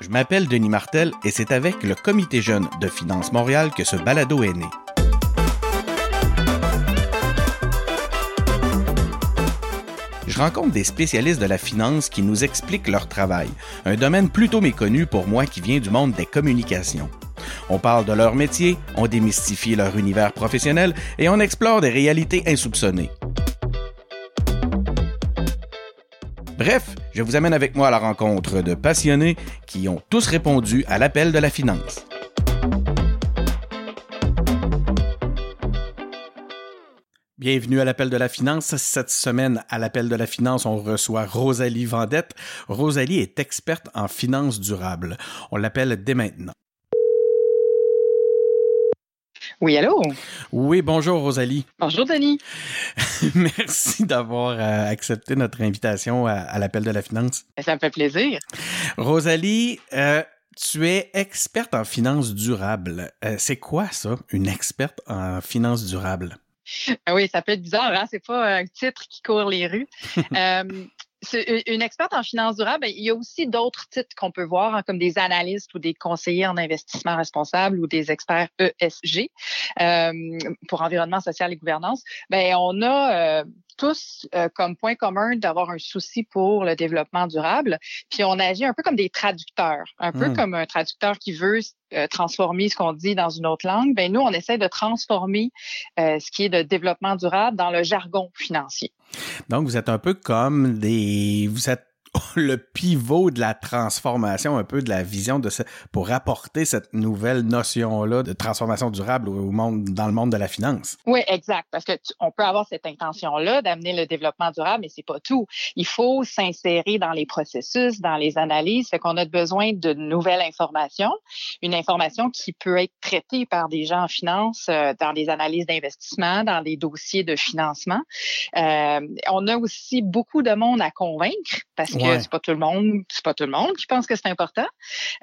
Je m'appelle Denis Martel et c'est avec le Comité jeune de Finance Montréal que ce balado est né. Je rencontre des spécialistes de la finance qui nous expliquent leur travail, un domaine plutôt méconnu pour moi qui vient du monde des communications. On parle de leur métier, on démystifie leur univers professionnel et on explore des réalités insoupçonnées. Bref, je vous amène avec moi à la rencontre de passionnés qui ont tous répondu à l'appel de la finance. Bienvenue à l'appel de la finance. Cette semaine, à l'appel de la finance, on reçoit Rosalie Vendette. Rosalie est experte en finance durable. On l'appelle dès maintenant. Oui, allô? Oui, bonjour Rosalie. Bonjour Denis. Merci d'avoir euh, accepté notre invitation à, l'appel de la finance. Ben, ça me fait plaisir. Rosalie, euh, tu es experte en finance durable. Euh, c'est quoi ça, une experte en finance durable? Ah oui, ça peut être bizarre, hein? C'est pas un titre qui court les rues. une experte en finance durable, ben, il y a aussi d'autres titres qu'on peut voir, hein, comme des analystes ou des conseillers en investissement responsable ou des experts ESG euh, pour environnement social et gouvernance. Ben, on a euh, tous euh, comme point commun d'avoir un souci pour le développement durable. Puis on agit un peu comme des traducteurs, un peu hmm. comme un traducteur qui veut euh, transformer ce qu'on dit dans une autre langue. Ben nous, on essaie de transformer euh, ce qui est de développement durable dans le jargon financier. Donc vous êtes un peu comme des, vous êtes le pivot de la transformation, un peu de la vision de ce, pour apporter cette nouvelle notion-là de transformation durable au monde, dans le monde de la finance. Oui, exact. Parce que on peut avoir cette intention-là d'amener le développement durable, mais c'est pas tout. Il faut s'insérer dans les processus, dans les analyses. Fait qu'on a besoin de nouvelles informations, une information qui peut être traitée par des gens en finance euh, dans les analyses d'investissement, dans les dossiers de financement. Euh, on a aussi beaucoup de monde à convaincre parce que c'est pas tout le monde, c'est pas tout le monde qui pense que c'est important.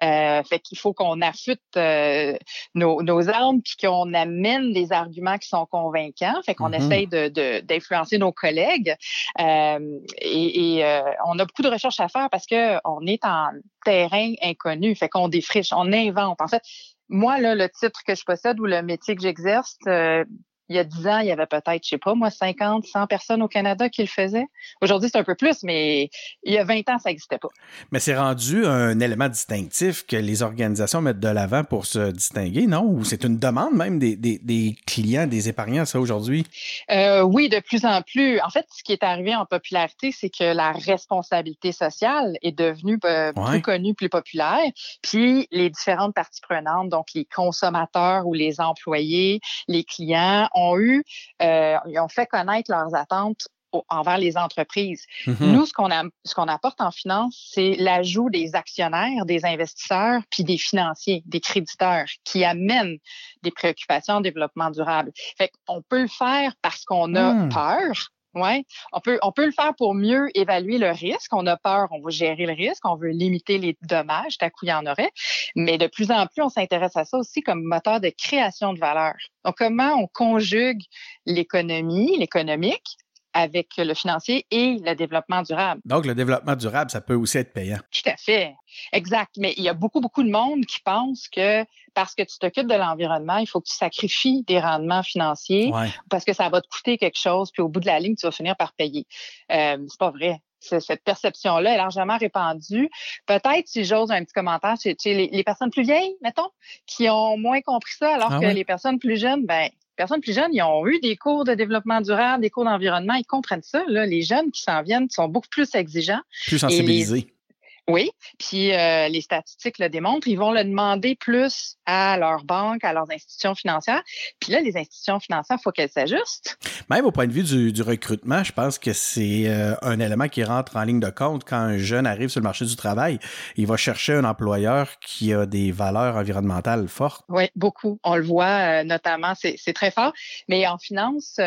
Euh, fait qu'il faut qu'on affûte euh, nos, nos armes puis qu'on amène des arguments qui sont convaincants. Fait qu'on mm-hmm. essaye de, d'influencer nos collègues. Euh, et, et euh, on a beaucoup de recherches à faire parce que on est en terrain inconnu. Fait qu'on défriche, on invente. En fait, moi, là, le titre que je possède ou le métier que j'exerce, euh, il y a 10 ans, il y avait peut-être, je sais pas, moi, 50, 100 personnes au Canada qui le faisaient. Aujourd'hui, c'est un peu plus, mais il y a 20 ans, ça n'existait pas. Mais c'est rendu un élément distinctif que les organisations mettent de l'avant pour se distinguer, non? Ou c'est une demande même des, des, des, clients, des épargnants, ça, aujourd'hui? Euh, oui, de plus en plus. En fait, ce qui est arrivé en popularité, c'est que la responsabilité sociale est devenue euh, plus connue, plus populaire. Puis, les différentes parties prenantes, donc les consommateurs ou les employés, les clients, ont eu, euh, ils ont fait connaître leurs attentes envers les entreprises. Mm-hmm. Nous, ce qu'on ce qu'on apporte en finance, c'est l'ajout des actionnaires, des investisseurs, puis des financiers, des créditeurs, qui amènent des préoccupations en développement durable. Fait qu'on peut le faire parce qu'on a mm. peur, Ouais, on peut on peut le faire pour mieux évaluer le risque. On a peur, on veut gérer le risque, on veut limiter les dommages, t'as coup il y en aurait. Mais de plus en plus, on s'intéresse à ça aussi comme moteur de création de valeur. Donc comment on conjugue l'économie, l'économique avec le financier et le développement durable. Donc, le développement durable, ça peut aussi être payant. Tout à fait. Exact. Mais il y a beaucoup, beaucoup de monde qui pense que parce que tu t'occupes de l'environnement, il faut que tu sacrifies des rendements financiers parce que ça va te coûter quelque chose, puis au bout de la ligne, tu vas finir par payer. Euh, c'est pas vrai cette perception-là est largement répandue. Peut-être, si j'ose un petit commentaire, chez, les, les, personnes plus vieilles, mettons, qui ont moins compris ça, alors ah que les personnes plus jeunes, ben, personnes plus jeunes, ils ont eu des cours de développement durable, des cours d'environnement, ils comprennent ça. Là. Les jeunes qui s'en viennent sont beaucoup plus exigeants. Plus sensibilisés. Oui, puis euh, les statistiques le démontrent. Ils vont le demander plus à leurs banques, à leurs institutions financières. Puis là, les institutions financières, il faut qu'elles s'ajustent. Même au point de vue du, du recrutement, je pense que c'est euh, un élément qui rentre en ligne de compte quand un jeune arrive sur le marché du travail. Il va chercher un employeur qui a des valeurs environnementales fortes. Oui, beaucoup. On le voit euh, notamment, c'est très fort. Mais en finance,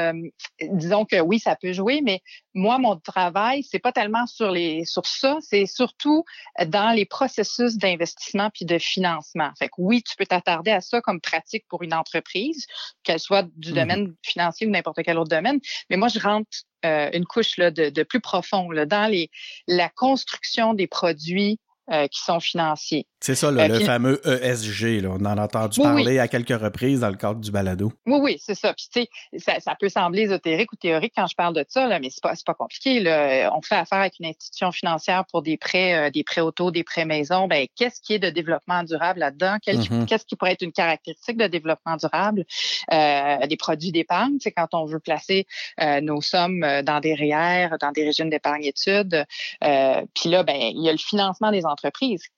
disons que oui, ça peut jouer, mais moi, mon travail, c'est pas tellement sur les sur ça, c'est surtout dans les processus d'investissement puis de financement. Fait que oui, tu peux t'attarder à ça comme pratique pour une entreprise, qu'elle soit du mm-hmm. domaine financier ou n'importe quel autre domaine. Mais moi, je rentre euh, une couche là, de, de, plus profond là, dans les, la construction des produits qui sont financiers. C'est ça, le fameux ESG. Là. On en a entendu parler à quelques reprises dans le cadre du balado. Oui, oui, c'est ça. Puis, tu sais, ça, ça, peut sembler ésotérique ou théorique quand je parle de ça, là, mais c'est pas, pas compliqué. Là. On fait affaire avec une institution financière pour des prêts, des prêts auto, des prêts maison. Ben, qu'est-ce qui est de développement durable là-dedans? Mm-hmm. Qu'est-ce qui pourrait être une caractéristique de développement durable? des produits d'épargne, c'est quand on veut placer nos sommes dans des REER, dans des régimes d'épargne études. Puis là, ben, il y a le financement des entreprises.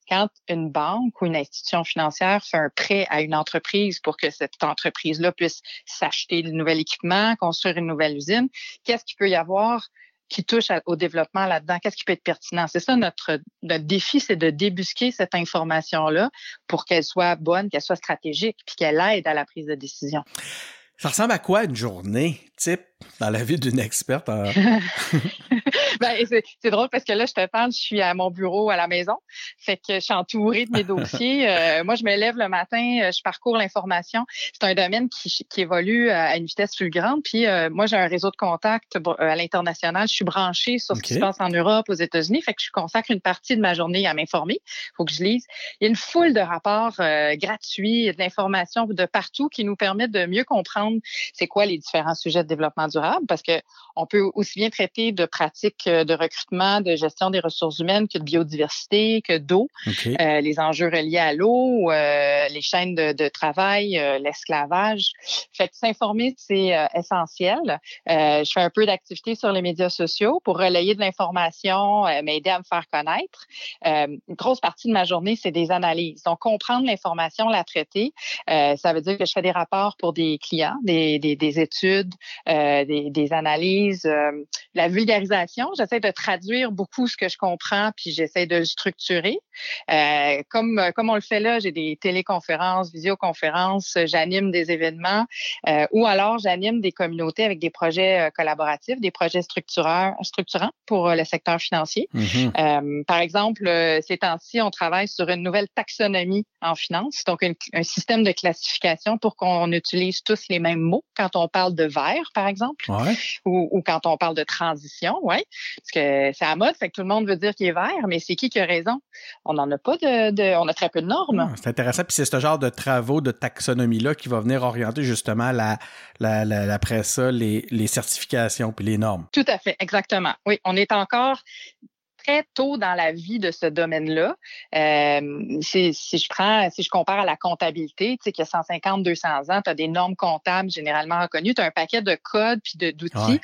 Quand une banque ou une institution financière fait un prêt à une entreprise pour que cette entreprise-là puisse s'acheter de nouvel équipement, construire une nouvelle usine, qu'est-ce qu'il peut y avoir qui touche au développement là-dedans? Qu'est-ce qui peut être pertinent? C'est ça notre, notre défi, c'est de débusquer cette information-là pour qu'elle soit bonne, qu'elle soit stratégique, puis qu'elle aide à la prise de décision. Ça ressemble à quoi une journée type dans la vie d'une experte en... ben, c'est drôle parce que là, je te parle, je suis à mon bureau à la maison. Fait que je suis entourée de mes dossiers. Euh, moi, je me lève le matin, euh, je parcours l'information. C'est un domaine qui, qui, évolue à une vitesse fulgurante. Puis euh, moi, j'ai un réseau de contacts à l'international. Je suis branchée sur ce qui se passe en Europe, aux États-Unis. Fait que je consacre une partie de ma journée à m'informer. faut que je lise. Il y a une foule de rapports gratuits, de l'information de partout qui nous permettent de mieux comprendre c'est quoi les différents sujets de développement durable parce que on peut aussi bien traiter de pratiques euh, de recrutement, de gestion des ressources humaines que de biodiversité, que d'eau, euh, les enjeux reliés à l'eau, euh, les chaînes de, travail, l'esclavage. Fait que s'informer, c'est essentiel. je fais un peu d'activité sur les médias sociaux pour relayer de l'information, m'aider à me faire connaître. une grosse partie de ma journée, c'est des analyses. Donc, comprendre l'information, la traiter, ça veut dire que je fais des rapports pour des clients, des, des études, des, des, analyses, euh, la vulgarisation. J'essaie de traduire beaucoup ce que je comprends, puis j'essaie de le structurer. Euh, comme comme on le fait là, j'ai des téléconférences, visioconférences, j'anime des événements, euh, ou alors j'anime des communautés avec des projets collaboratifs, des projets structurants, pour le secteur financier. Mm-hmm. par exemple, ces temps-ci, on travaille sur une nouvelle taxonomie en finance, donc un système de classification pour qu'on utilise tous les mêmes mots quand on parle de vert, par exemple, ou, quand on parle de transition, ouais, parce que c'est à mode, fait que tout le monde veut dire qu'il est vert, mais c'est qui qui a raison? On n'en a pas de, on a très peu de normes. Ah, c'est intéressant, puis c'est ce genre de travaux de taxonomie là qui va venir orienter justement la, la, après ça les, les certifications puis les normes. Tout à fait, exactement. Oui, on est encore très tôt dans la vie de ce domaine-là. Euh, si, je prends, si je compare à la comptabilité, tu sais, qu'il y a 150, 200 ans, tu as des normes comptables généralement reconnues, tu as un paquet de codes puis d'outils.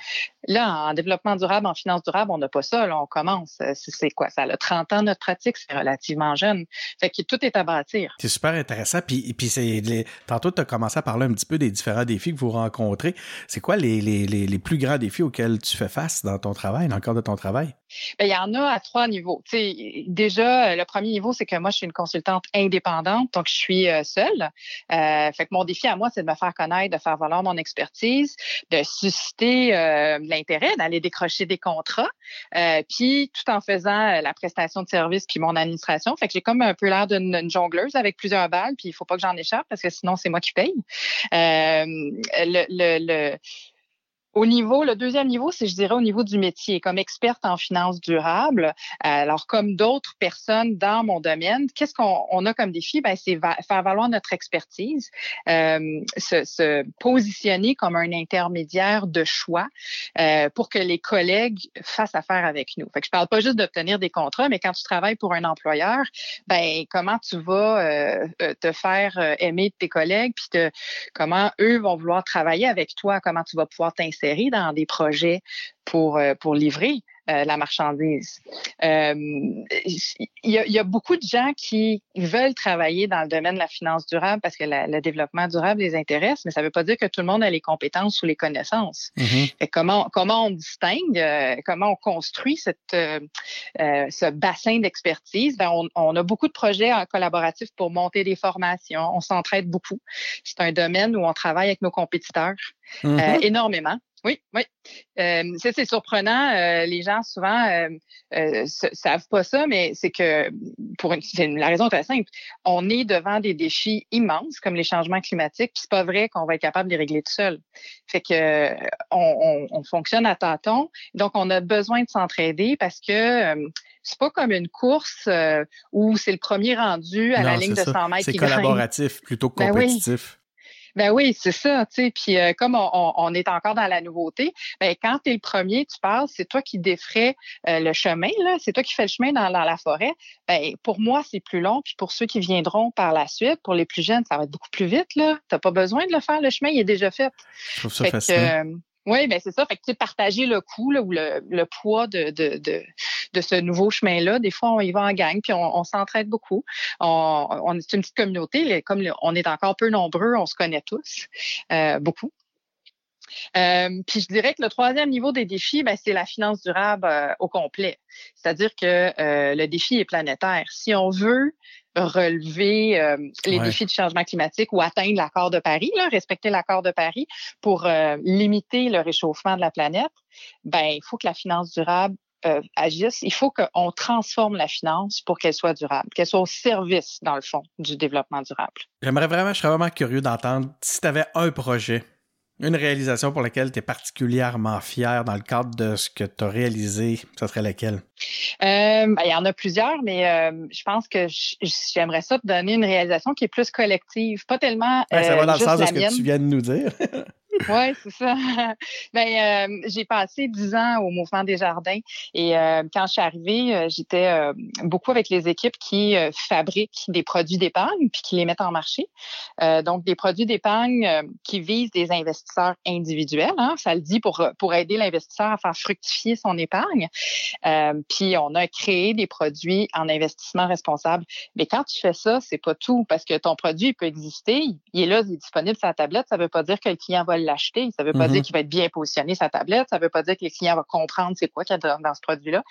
Là, en développement durable, en finance durable, on n'a pas ça. Là, on commence. Euh, c'est quoi? Ça a 30 ans notre pratique, c'est relativement jeune. Fait que tout est à bâtir. C'est super intéressant. Puis, puis c'est tantôt, tu as commencé à parler un petit peu des différents défis que vous rencontrez. C'est quoi les, les, les, plus grands défis auxquels tu fais face dans ton travail, dans le cadre de ton travail? Bien, il y en a à trois niveaux. déjà, le premier niveau, c'est que moi, je suis une consultante indépendante, donc je suis euh, seule. Euh, fait que mon défi à moi, c'est de me faire connaître, de faire valoir mon expertise, de susciter euh, l'intérêt, d'aller décrocher des contrats, euh, puis tout en faisant la prestation de service puis mon administration. Fait que j'ai comme un peu l'air d'une jongleuse avec plusieurs balles, puis il faut pas que j'en échappe parce que sinon, c'est moi qui paye. le, le au niveau, le deuxième niveau, c'est, je dirais, au niveau du métier. Comme experte en finances durables, alors comme d'autres personnes dans mon domaine, qu'est-ce qu'on a comme défi? Ben, c'est faire valoir notre expertise, euh, se, se, positionner comme un intermédiaire de choix euh, pour que les collègues fassent affaire avec nous. Fait que je parle pas juste d'obtenir des contrats, mais quand tu travailles pour un employeur, ben comment tu vas euh, euh te faire euh, aimer de tes collègues, puis comment eux vont vouloir travailler avec toi, comment tu vas pouvoir t'insérer dans des projets pour, euh, pour livrer. Euh, la marchandise. Euh, il, y a, beaucoup de gens qui veulent travailler dans le domaine de la finance durable parce que le développement durable les intéresse, mais ça ne veut pas dire que tout le monde a les compétences ou les connaissances. Mm-hmm. comment, comment on distingue, comment on construit cette, ce bassin d'expertise? Ben, on, on, a beaucoup de projets collaboratifs pour monter des formations. On s'entraide beaucoup. C'est un domaine où on travaille avec nos compétiteurs. Mm-hmm. énormément. Oui, oui. Euh, c'est surprenant. Euh, les gens souvent euh, euh savent pas ça, mais c'est que pour une, la raison très simple. On est devant des défis immenses comme les changements climatiques, puis c'est pas vrai qu'on va être capable de les régler tout seul. Fait que on, on, fonctionne à tâtons, donc on a besoin de s'entraider parce que c'est pas comme une course où c'est le premier rendu à la ligne de 100 mètres. C'est collaboratif plutôt que ben compétitif. Ben oui, c'est ça, tu sais. Puis euh, comme on, est encore dans la nouveauté, ben quand tu es le premier, tu passes, c'est toi qui défrais euh, le chemin, là, c'est toi qui fais le chemin dans, la forêt. Ben pour moi, c'est plus long. Puis pour ceux qui viendront par la suite, pour les plus jeunes, ça va être beaucoup plus vite, là. T'as pas besoin de le faire, le chemin, il est déjà fait. Je trouve ça facile. Oui, ben c'est ça. Fait que partager le coût ou le, poids de, ce nouveau chemin-là. Des fois, on y va en gang, puis on, s'entraide beaucoup. On, est une petite communauté. Comme on est encore peu nombreux, on se connaît tous euh, beaucoup. Euh, puis je dirais que le troisième niveau des défis, ben, c'est la finance durable euh, au complet. C'est-à-dire que euh, le défi est planétaire. Si on veut relever euh, les défis du changement climatique ou atteindre l'accord de Paris, là, respecter l'accord de Paris pour limiter le réchauffement de la planète, ben il faut que la finance durable agisse. Il faut qu'on transforme la finance pour qu'elle soit durable, qu'elle soit au service, dans le fond, du développement durable. J'aimerais vraiment, je serais vraiment curieux d'entendre si tu avais un projet une réalisation pour laquelle tu es particulièrement fier dans le cadre de ce que tu as réalisé, ce serait laquelle? Euh, ben, il y en a plusieurs, mais euh, je pense que j'aimerais ça te donner une réalisation qui est plus collective, pas tellement. ça va dans le sens de ce que tu viens de nous dire. Oui, c'est ça. ben, euh, j'ai passé dix ans au Mouvement des Jardins et euh, quand je suis arrivée, euh, j'étais beaucoup avec les équipes qui fabriquent des produits d'épargne puis qui les mettent en marché. donc, des produits d'épargne qui visent des investisseurs individuels. Hein, ça le dit pour pour aider l'investisseur à faire fructifier son épargne. puis, on a créé des produits en investissement responsable. Mais quand tu fais ça, c'est pas tout parce que ton produit peut exister, il est là, il est disponible sur la tablette. Ça veut pas dire que le client va l'acheter. Ça ne veut pas dire mm-hmm. qu'il va être bien positionné sa tablette. Ça ne veut pas dire que le client va comprendre c'est quoi qu'il y a dans, ce produit-là.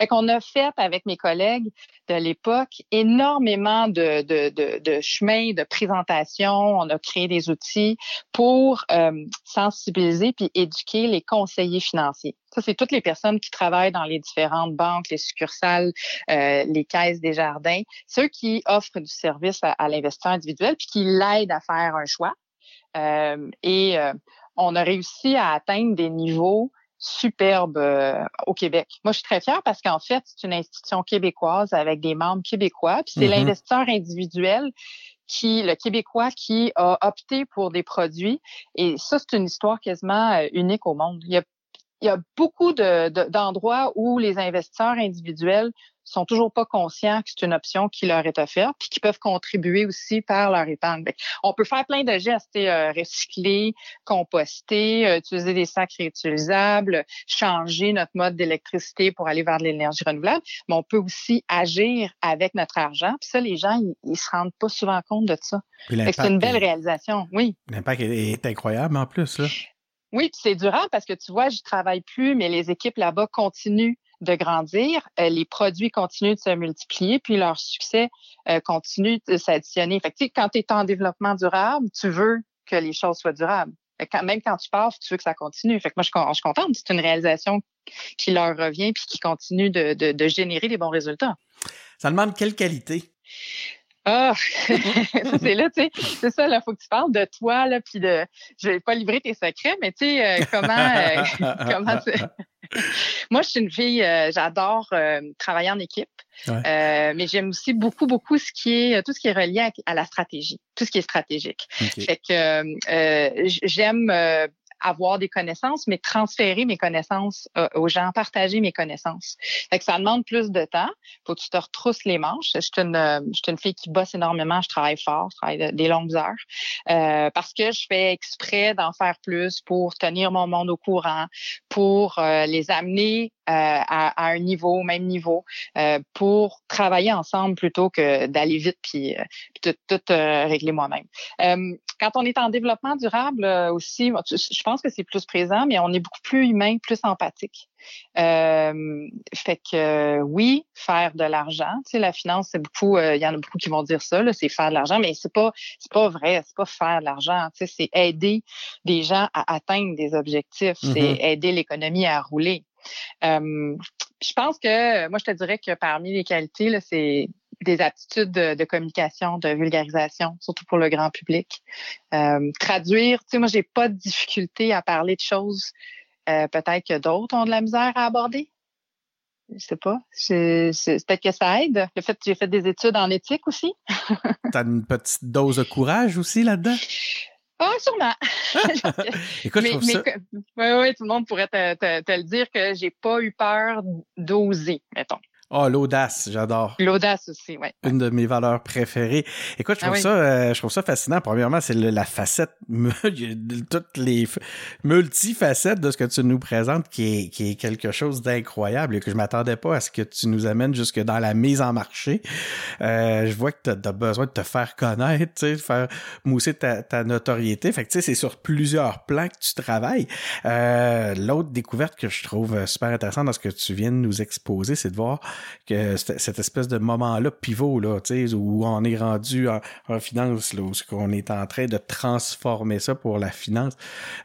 Fait qu'on a fait avec mes collègues de l'époque énormément de, de, de, de chemins, de présentation. On a créé des outils pour euh, sensibiliser puis éduquer les conseillers financiers. Ça, c'est toutes les personnes qui travaillent dans les différentes banques, les succursales, euh, les caisses des jardins, ceux qui offrent du service à, à l'investisseur individuel puis qui l'aident à faire un choix. Euh, et euh, on a réussi à atteindre des niveaux superbes euh, au Québec. Moi, je suis très fière parce qu'en fait, c'est une institution québécoise avec des membres québécois. Puis c'est mm-hmm. l'investisseur individuel qui, le Québécois qui a opté pour des produits. Et ça, c'est une histoire quasiment unique au monde. Il y a, il y a beaucoup d'endroits de, où les investisseurs individuels sont toujours pas conscients que c'est une option qui leur est offerte, puis qui peuvent contribuer aussi par leur épargne. On peut faire plein de gestes, euh, recycler, composter, euh, utiliser des sacs réutilisables, changer notre mode d'électricité pour aller vers de l'énergie renouvelable, mais on peut aussi agir avec notre argent. Puis ça, les gens, ils, se rendent pas souvent compte de ça. C'est une belle réalisation, oui. L'impact est incroyable en plus. Là. Oui, c'est durable parce que tu vois, je travaille plus, mais les équipes là-bas continuent de grandir, euh, les produits continuent de se multiplier, puis leur succès euh, continue de s'additionner. Fait quand tu es en développement durable, tu veux que les choses soient durables. même quand tu pars, tu veux que ça continue. Fait que moi, je, suis contente. C'est une réalisation qui leur revient puis qui continue de, de, de générer des bons résultats. Ça demande quelle qualité? Ah, c'est là, tu sais, c'est ça, là, faut que tu parles de toi, là, puis de, je vais pas livrer tes secrets, mais tu sais, euh, comment, euh, comment Moi, je suis une fille, euh, j'adore travailler en équipe, mais j'aime aussi beaucoup, beaucoup ce qui est, tout ce qui est relié à, la stratégie, tout ce qui est stratégique. Fait que j'aime avoir des connaissances, mais transférer mes connaissances euh, aux gens, partager mes connaissances. Fait que ça demande plus de temps. Faut que tu te retrousses les manches. Je suis une, euh, je suis une fille qui bosse énormément. Je travaille fort, je travaille des longues heures euh, parce que je fais exprès d'en faire plus pour tenir mon monde au courant, pour les amener à, un niveau, au même niveau, pour travailler ensemble plutôt que d'aller vite puis, tout, tout régler moi-même. quand on est en développement durable aussi, je pense que c'est plus présent, mais on est beaucoup plus humain, plus empathique. Euh, fait que oui, faire de l'argent. Tu sais, la finance, c'est beaucoup. Euh, il y en a beaucoup qui vont dire ça, c'est faire de l'argent, mais c'est pas, c'est pas vrai. C'est pas faire de l'argent. Tu sais, c'est aider des gens à atteindre des objectifs. C'est mm-hmm. aider l'économie à rouler. Euh, je pense que moi, je te dirais que parmi les qualités, c'est des aptitudes de, communication, de vulgarisation, surtout pour le grand public. Euh, traduire, tu sais, moi, j'ai pas de difficulté à parler de choses euh, peut-être que d'autres ont de la misère à aborder. Je sais pas. peut-être que ça aide. Le fait que j'ai fait des études en éthique aussi. T'as une petite dose de courage aussi là-dedans? Ah, sûrement. Écoute, mais, ça... oui, oui, tout le monde pourrait te, te le dire que j'ai pas eu peur d'oser, mettons. Oh, l'audace, j'adore. L'audace aussi, oui. Une de mes valeurs préférées. Écoute, je ah trouve ça, euh, je trouve ça fascinant. Premièrement, c'est la facette, toutes les multifacettes de ce que tu nous présentes, qui est, qui est quelque chose d'incroyable et que je m'attendais pas à ce que tu nous amènes jusque dans la mise en marché. Euh, je vois que tu as, besoin de te faire connaître, sais, faire mousser ta, ta notoriété. Fait que tu sais, c'est sur plusieurs plans que tu travailles. Euh, L'autre découverte que je trouve super intéressante dans ce que tu viens de nous exposer, c'est de voir que cette espèce de moment-là pivot, là, où on est rendu en, finance, là, où on est en train de transformer ça pour la finance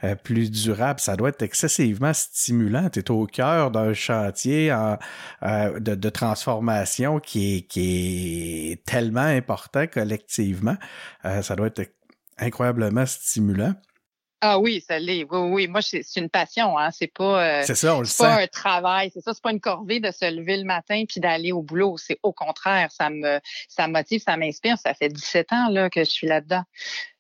euh, plus durable, ça doit être excessivement stimulant. Tu es au cœur d'un chantier euh, de, transformation qui est, qui est tellement important collectivement. Euh, ça doit être incroyablement stimulant. Ah oui, ça l'est. Oui, oui. Moi, c'est une passion. Hein. C'est pas, euh, c'est ça, on le pas un travail. C'est ça. C'est pas une corvée de se lever le matin puis d'aller au boulot. C'est au contraire. Ça me, ça me motive, ça m'inspire. Ça fait 17 ans là que je suis là-dedans.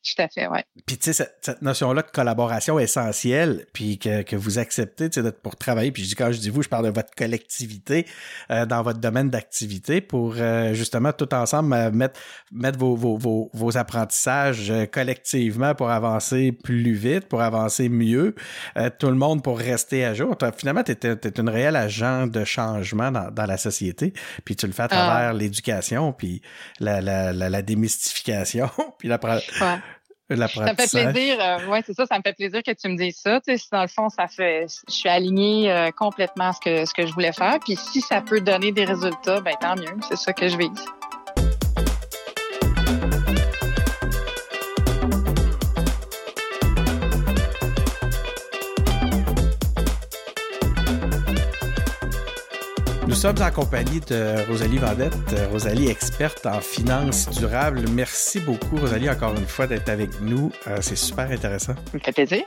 Tout à fait, ouais. Puis tu sais, cette, notion-là de collaboration essentielle, puis que, que vous acceptez, tu sais, pour travailler, puis je dis, quand je dis vous, je parle de votre collectivité euh, dans votre domaine d'activité pour euh, justement tout ensemble euh, mettre, mettre vos, vos, vos, vos apprentissages collectivement pour avancer plus vite, pour avancer mieux, tout le monde pour rester à jour. Finalement, tu es, une réelle agent de changement dans, dans la société, puis tu le fais à ah. travers l'éducation, puis la, la, la, la démystification, puis la... Ouais ça me fait plaisir, euh, ouais, c'est ça, ça me fait plaisir que tu me dises ça. Tu sais, dans le fond, ça fait, je suis alignée euh, complètement à ce que ce que je voulais faire. Puis si ça peut donner des résultats, ben tant mieux. C'est ça que je vise. Nous sommes en compagnie de Rosalie Vendette, Rosalie experte en finances durables. Merci beaucoup, Rosalie, encore une fois, d'être avec nous. Euh, c'est super intéressant. Ça fait plaisir.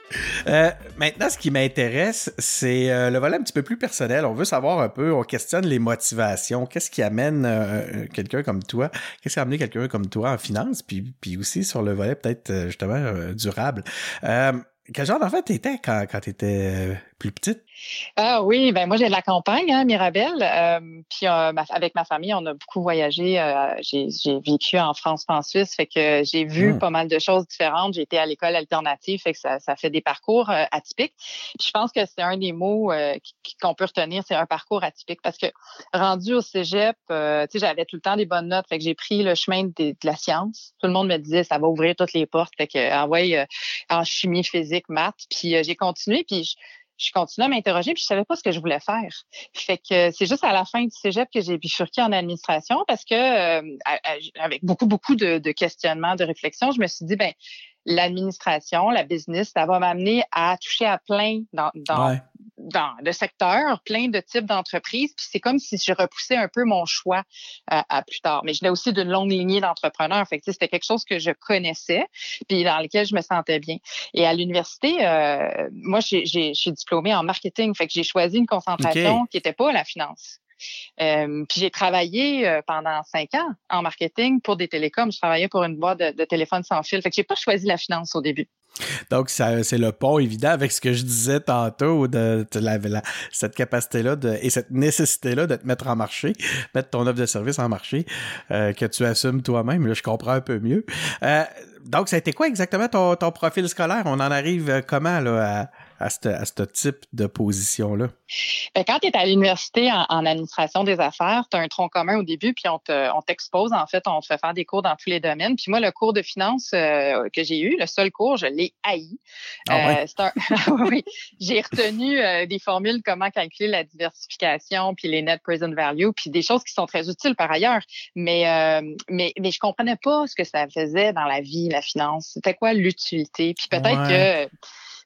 Euh, maintenant, ce qui m'intéresse, c'est euh, le volet un petit peu plus personnel. On veut savoir un peu, on questionne les motivations. Qu'est-ce qui amène quelqu'un comme toi? Qu'est-ce qui a amené quelqu'un comme toi en finance? Puis, puis aussi sur le volet peut-être justement durable. quel genre d'enfant t'étais quand, quand t'étais plus petite? Ah oui, ben moi j'ai de la campagne, hein, Mirabelle. Euh, puis euh, avec ma famille, on a beaucoup voyagé. Euh, j'ai vécu en France, en Suisse, fait que j'ai vu hmm. pas mal de choses différentes. J'ai été à l'école alternative, fait que ça, ça fait des parcours atypiques. je pense que c'est un des mots qu'on peut retenir, c'est un parcours atypique, parce que rendu au cégep, tu sais, j'avais tout le temps des bonnes notes, fait que j'ai pris le chemin de, la science. Tout le monde me disait ça va ouvrir toutes les portes, fait que ah ouais, en chimie, physique, maths. Puis j'ai continué, puis je continuais à m'interroger puis je savais pas ce que je voulais faire. Fait que c'est juste à la fin du cégep que j'ai bifurqué en administration parce que euh, avec beaucoup beaucoup de, de questionnements, de réflexions, je me suis dit ben l'administration, la business, ça va m'amener à toucher à plein dans, dans, dans le secteur, plein de types d'entreprises. Puis c'est comme si je repoussais un peu mon choix euh, à plus tard. Mais je venais aussi d'une longue lignée d'entrepreneurs. Fait que c'était quelque chose que je connaissais, puis dans lequel je me sentais bien. Et à l'université, euh, moi, je suis diplômée en marketing. Fait que j'ai choisi une concentration qui n'était pas la finance. Euh, puis j'ai travaillé euh, pendant cinq ans en marketing pour des télécoms. Je travaillais pour une boîte de, de téléphone sans fil. Fait que j'ai pas choisi la finance au début. Donc, c'est le pont évident avec ce que je disais tantôt, de, de cette capacité-là et cette nécessité-là de te mettre en marché, mettre ton offre de service en marché, euh, que tu assumes toi-même. Là, je comprends un peu mieux. Euh, donc, ça a été quoi exactement ton, ton profil scolaire? On en arrive comment là, ce type de position-là? Ben, quand tu es à l'université en, administration des affaires, tu as un tronc commun au début, puis on t'expose, en fait, on te fait faire des cours dans tous les domaines. Puis moi, le cours de finance euh, que j'ai eu, le seul cours, je l'ai haï. Ah euh, oui. J'ai retenu euh, des formules, comment calculer la diversification, puis les net present value, puis des choses qui sont très utiles par ailleurs. Mais, mais, mais je comprenais pas ce que ça faisait dans la vie, la finance. C'était quoi l'utilité? Puis peut-être que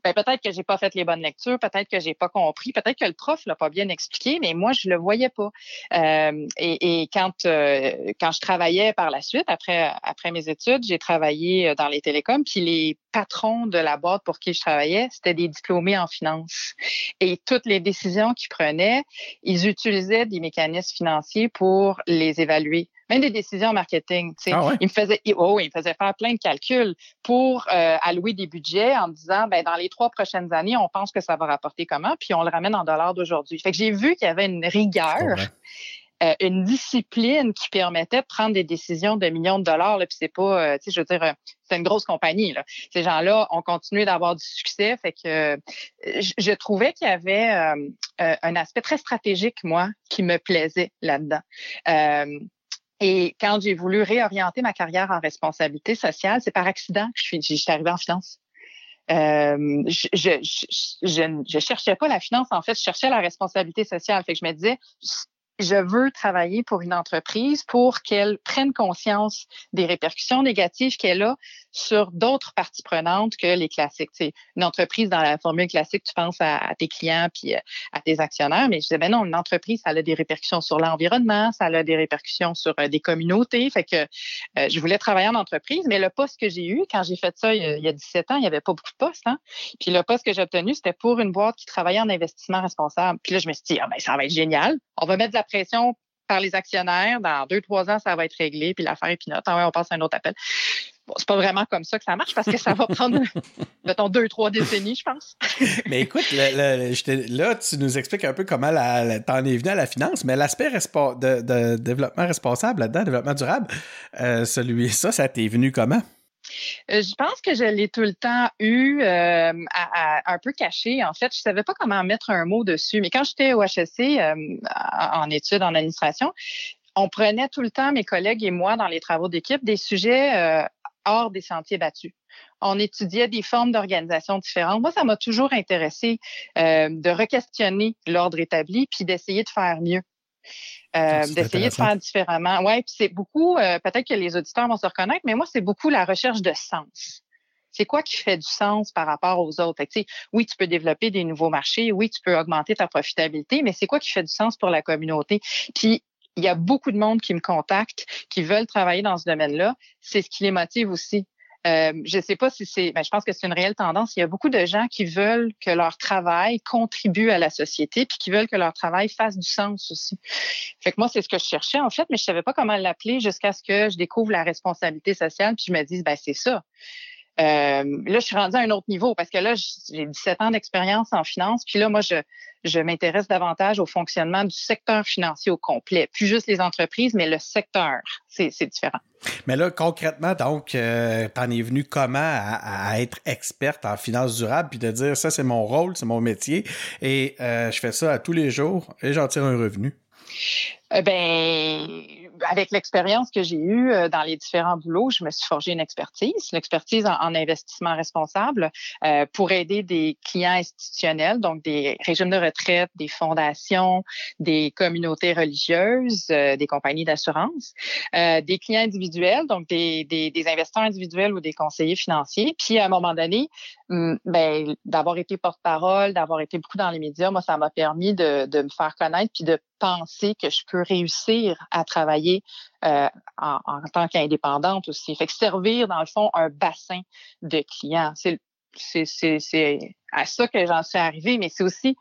ben, peut-être que j'ai pas fait les bonnes lectures, peut-être que j'ai pas compris, peut-être que le prof l'a pas bien expliqué, mais moi je le voyais pas. Euh, et, et, quand euh, quand je travaillais par la suite après après mes études, j'ai travaillé euh, dans les télécoms, puis les patrons de la boîte pour qui je travaillais, c'était des diplômés en finance. Et toutes les décisions qu'ils prenaient, ils utilisaient des mécanismes financiers pour les évaluer même des décisions marketing. Ah il, me faisait, oh, il me faisait faire plein de calculs pour euh, allouer des budgets en disant, ben dans les trois prochaines années, on pense que ça va rapporter comment, puis on le ramène en dollars d'aujourd'hui. Fait que j'ai vu qu'il y avait une rigueur. Euh, une discipline qui permettait de prendre des décisions de millions de dollars. Là, puis c'est pas, euh, tu sais, je veux dire, c'est une grosse compagnie. Là. Ces gens-là ont continué d'avoir du succès. Fait que je, trouvais qu'il y avait un aspect très stratégique, moi, qui me plaisait là-dedans. Et quand j'ai voulu réorienter ma carrière en responsabilité sociale, c'est par accident que je suis, je suis arrivée en finance. Euh, je, je, je, je, cherchais pas la finance, en fait, je cherchais la responsabilité sociale. Fait que je me disais, je veux travailler pour une entreprise pour qu'elle prenne conscience des répercussions négatives qu'elle a sur d'autres parties prenantes que les classiques. C'est une entreprise dans la formule classique, tu penses à, tes clients puis euh, à tes actionnaires, mais je disais ben non, une entreprise, ça a des répercussions sur l'environnement, ça a des répercussions sur euh, des communautés. Fait que euh, je voulais travailler en entreprise, mais le poste que j'ai eu quand j'ai fait ça il y a 17 ans, il n'y avait pas beaucoup de postes. Hein? Puis le poste que j'ai obtenu, c'était pour une boîte qui travaillait en investissement responsable. Puis là, je me suis dit, ah, ben, ça va être génial. On va mettre de la pression par les actionnaires. Dans deux, trois ans, ça va être réglé, puis l'affaire est pinote. Ah ouais, on passe à un autre appel. Bon, c'est pas vraiment comme ça que ça marche parce que ça va prendre, mettons, deux, trois décennies, je pense. mais écoute, là, tu nous expliques un peu comment la, t'en es venu à la finance, mais l'aspect de, développement responsable là-dedans, développement durable, euh, celui, ça, ça t'est venu comment? Euh, je pense que je l'ai tout le temps eu euh, un peu caché. En fait, je savais pas comment mettre un mot dessus. Mais quand j'étais au HEC euh, en études en administration, on prenait tout le temps, mes collègues et moi, dans les travaux d'équipe, des sujets hors des sentiers battus. On étudiait des formes d'organisation différentes. Moi, ça m'a toujours intéressé de re-questionner l'ordre établi puis d'essayer de faire mieux. Euh, d'essayer de faire différemment. Ouais, puis c'est beaucoup, euh, peut-être que les auditeurs vont se reconnaître, mais moi, c'est beaucoup la recherche de sens. C'est quoi qui fait du sens par rapport aux autres? Fait oui, tu peux développer des nouveaux marchés, oui, tu peux augmenter ta profitabilité, mais c'est quoi qui fait du sens pour la communauté? Puis il y a beaucoup de monde qui me contacte, qui veulent travailler dans ce domaine-là. C'est ce qui les motive aussi. Euh, je ne sais pas si c'est, ben, je pense que c'est une réelle tendance. Il y a beaucoup de gens qui veulent que leur travail contribue à la société, puis qui veulent que leur travail fasse du sens aussi. Fait que moi, c'est ce que je cherchais en fait, mais je savais pas comment l'appeler jusqu'à ce que je découvre la responsabilité sociale, puis je me dise, ben c'est ça. Euh, là, je suis rendue à un autre niveau parce que là, j'ai 17 ans d'expérience en finance. Puis là, moi, je, je m'intéresse davantage au fonctionnement du secteur financier au complet. Plus juste les entreprises, mais le secteur, c'est différent. Mais là, concrètement, donc, euh, t'en es venu comment à, être experte en finance durable, puis de dire ça, c'est mon rôle, c'est mon métier, et euh, je fais ça à tous les jours et j'en tire un revenu? Euh, ben, avec l'expérience que j'ai eue euh, dans les différents boulots, je me suis forgé une expertise, l'expertise en, investissement responsable euh, pour aider des clients institutionnels, donc des régimes de retraite, des fondations, des communautés religieuses, des compagnies d'assurance, des clients individuels, donc des, des, des, investisseurs individuels ou des conseillers financiers. Puis à un moment donné, ben, d'avoir été porte-parole, d'avoir été beaucoup dans les médias, moi, ça m'a permis de, de me faire connaître puis de penser que je peux réussir à travailler euh, en, en, tant qu'indépendante aussi. Fait que servir, dans le fond, un bassin de clients. C'est à ça que j'en suis arrivée, mais c'est aussi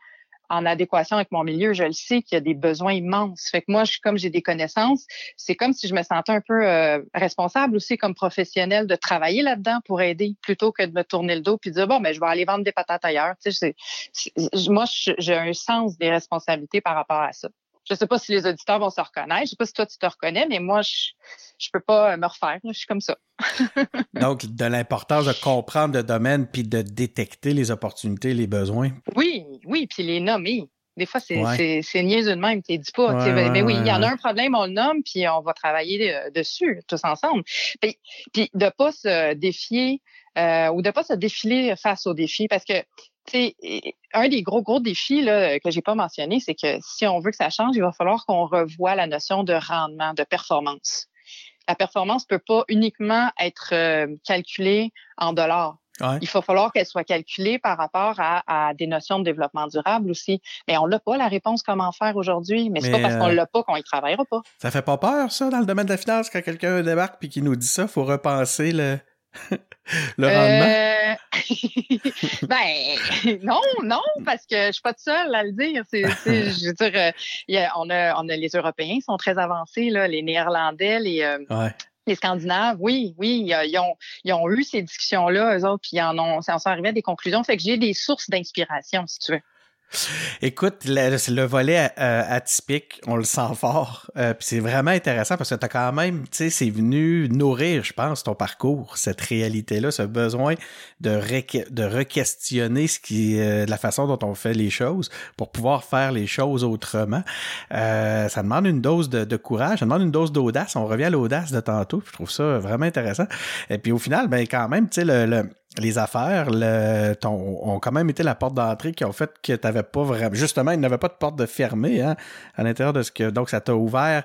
en adéquation avec mon milieu. Je le sais qu'il y a des besoins immenses. Fait que moi, je, comme j'ai des connaissances, c'est comme si je me sentais un peu euh, responsable aussi comme professionnel de travailler là-dedans pour aider plutôt que de me tourner le dos puis de dire bon, mais ben, je vais aller vendre des patates ailleurs. Tu sais, moi, j'ai un sens des responsabilités par rapport à ça. Je sais pas si les auditeurs vont se reconnaître. Je sais pas si toi tu te reconnais, mais moi, je, je peux pas me refaire. Je suis comme ça. Donc, de l'importance de comprendre le domaine puis de détecter les opportunités, les besoins. Oui, oui, puis les nommer. Des fois, c'est ouais. niaiseux de même. Tu dis pas. mais oui, il y en a un problème, on le nomme, puis on va travailler euh, dessus, tous ensemble. Puis, puis de pas se défier euh, ou de pas se défiler face aux défis, parce que un des gros, gros défis là, que j'ai pas mentionné, c'est que si on veut que ça change, il va falloir qu'on revoie la notion de rendement, de performance. La performance peut pas uniquement être euh, calculée en dollars. Il va falloir qu'elle soit calculée par rapport à, des notions de développement durable aussi. Mais on n'a pas la réponse comment faire aujourd'hui. Mais, c'est pas parce qu'on euh, l'a pas qu'on y travaillera pas. Ça fait pas peur, ça, dans le domaine de la finance, quand quelqu'un débarque puis qui nous dit ça, faut repenser le, le rendement? Euh, ben non, non, parce que je suis pas toute seule à le dire. C'est, je veux dire, euh, on, a, on a les Européens sont très avancés, là, les Néerlandais, les, les Scandinaves, oui, oui, ils ont, ils ont eu ces discussions-là, eux autres, puis ils en ont, ils sont arrivés à des conclusions. Fait que j'ai des sources d'inspiration, si tu veux. Écoute, le, le volet euh, atypique, on le sent fort. Euh, puis c'est vraiment intéressant parce que tu as quand même, tu sais, c'est venu nourrir, je pense, ton parcours, cette réalité-là, ce besoin de, de re-questionner euh, la façon dont on fait les choses pour pouvoir faire les choses autrement. Ça demande une dose de, courage, ça demande une dose d'audace. On revient à l'audace de tantôt. Je trouve ça vraiment intéressant. Et puis au final, ben quand même, tu sais, le les affaires le, ton, ont quand même été la porte d'entrée qui ont fait que tu n'avais pas vraiment. Justement, il n'y avait pas de porte de fermée hein, à l'intérieur de ce que. Donc, ça t'a ouvert.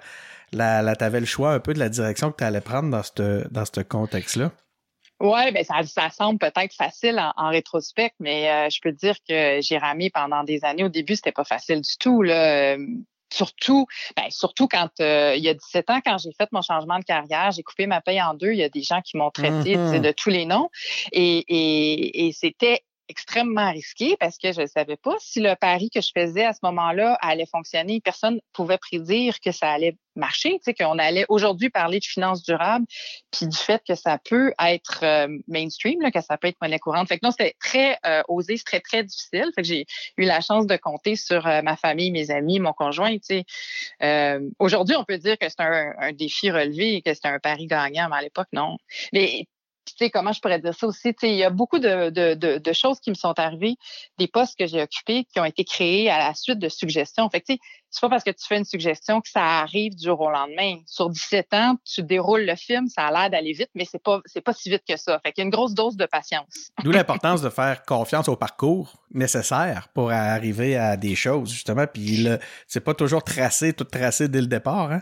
La, tu avais le choix un peu de la direction que tu allais prendre dans ce dans contexte-là? Oui, ben ça, ça semble peut-être facile en, rétrospect, mais euh, je peux te dire que j'ai ramé pendant des années. Au début, c'était pas facile du tout. Là surtout, ben, surtout quand euh, il y a 17 ans, quand j'ai fait mon changement de carrière, j'ai coupé ma paye en deux. Il y a des gens qui m'ont traité mm-hmm. de tous les noms. Et, et, et c'était extrêmement risqué parce que je ne savais pas si le pari que je faisais à ce moment-là allait fonctionner. Personne pouvait prédire que ça allait marcher, tu sais, qu'on allait aujourd'hui parler de finances durables, puis du fait que ça peut être euh, mainstream, là, que ça peut être monnaie courante. Fait que non, c'était très euh, osé, c'était très difficile. Fait que j'ai eu la chance de compter sur euh, ma famille, mes amis, mon conjoint. Tu sais. aujourd'hui, on peut dire que c'est un, un, défi relevé et que c'est un pari gagnant, mais à l'époque, non. Mais tu sais, comment je pourrais dire ça aussi? Tu sais, il y a beaucoup de, de, de, de, choses qui me sont arrivées, des postes que j'ai occupés qui ont été créés à la suite de suggestions. Fait que, tu sais, c'est pas parce que tu fais une suggestion que ça arrive du jour au lendemain. Sur 17 ans, tu déroules le film, ça a l'air d'aller vite, mais c'est pas c'est pas si vite que ça. Fait qu'il y a une grosse dose de patience. D'où l'importance de faire confiance au parcours nécessaire pour arriver à des choses justement. Puis c'est pas toujours tracé, tout tracé dès le départ. Hein.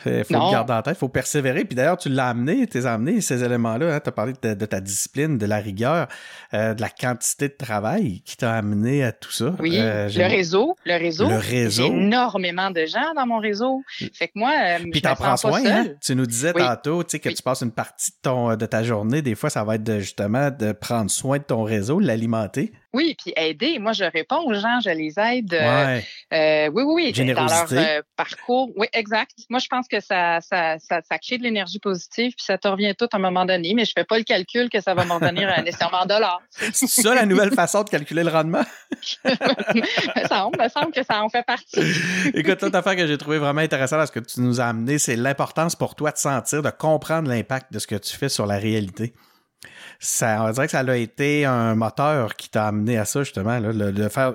Faut le garder en tête, faut persévérer. Puis d'ailleurs, tu l'as amené, tu as amené ces éléments-là. Hein. De, ta discipline, de la rigueur, euh, de la quantité de travail qui t'a amené à tout ça. Oui, euh, le réseau, le réseau. Le réseau énormément de gens dans mon réseau. Fait que moi, euh, Puis t'en prends soin, hein? Tu nous disais tantôt, tu sais, que tu passes une partie de ton de ta journée, des fois, ça va être de, justement de prendre soin de ton réseau, l'alimenter. Oui, puis aider. Moi, je réponds aux gens, je les aide. Euh, euh, oui, oui, oui. Dans leur euh, parcours. Oui, exact. Moi, je pense que ça, ça, ça, ça crée de l'énergie positive, puis ça te revient tout à un moment donné, mais je fais pas le calcul que ça va m'en revenir nécessairement en dollars. C'est ça la nouvelle façon de calculer le rendement? ça me semble que ça en fait partie. Écoute, l'autre affaire que j'ai trouvé vraiment intéressante à ce que tu nous as amené, c'est l'importance pour toi de sentir, de comprendre l'impact de ce que tu fais sur la réalité ça, on dirait que ça a été un moteur qui t'a amené à ça, justement, là, de faire,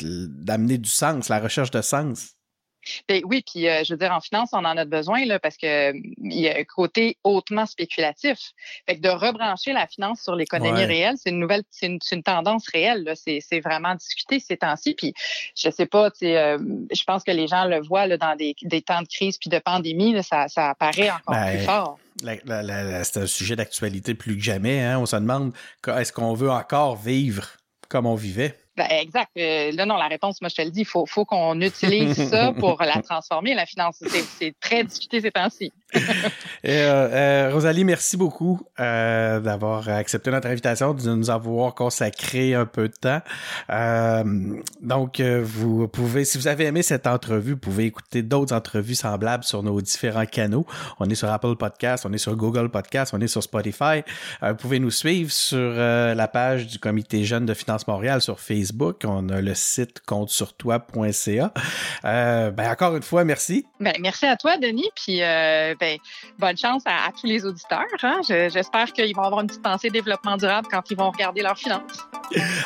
d'amener du sens, la recherche de sens. Ben oui, puis euh, je veux dire, en finance, on en a besoin là, parce que il y a un côté hautement spéculatif. Fait que de rebrancher la finance sur l'économie réelle, c'est une nouvelle, c'est une, une, tendance réelle. C'est vraiment discuté ces temps-ci. Puis je sais pas, euh, je pense que les gens le voient là, dans des, des temps de crise puis de pandémie, là, ça, ça apparaît encore ben, plus fort c'est un sujet d'actualité plus que jamais. Hein? On se demande est-ce qu'on veut encore vivre comme on vivait? Ben, exact. Euh, là, non, la réponse, moi, je te le dis, il faut, faut qu'on utilise ça pour la transformer, la finance. C'est très discuté ces temps-ci. Rosalie, merci beaucoup d'avoir accepté notre invitation, de nous avoir consacré un peu de temps. donc, vous pouvez, si vous avez aimé cette entrevue, vous pouvez écouter d'autres entrevues semblables sur nos différents canaux. On est sur Apple Podcast, on est sur Google Podcast, on est sur Spotify. vous pouvez nous suivre sur la page du Comité Jeune de Finance Montréal sur Facebook. On a le site comptesurtoi.ca. Euh, ben, encore une fois, merci. Ben, merci à toi, Denis. Puis euh, ben, bonne chance à, tous les auditeurs. Hein. J'espère qu'ils vont avoir une petite pensée développement durable quand ils vont regarder leurs finances.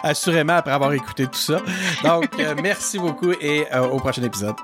Assurément, après avoir écouté tout ça. Donc, euh, merci beaucoup et au prochain épisode.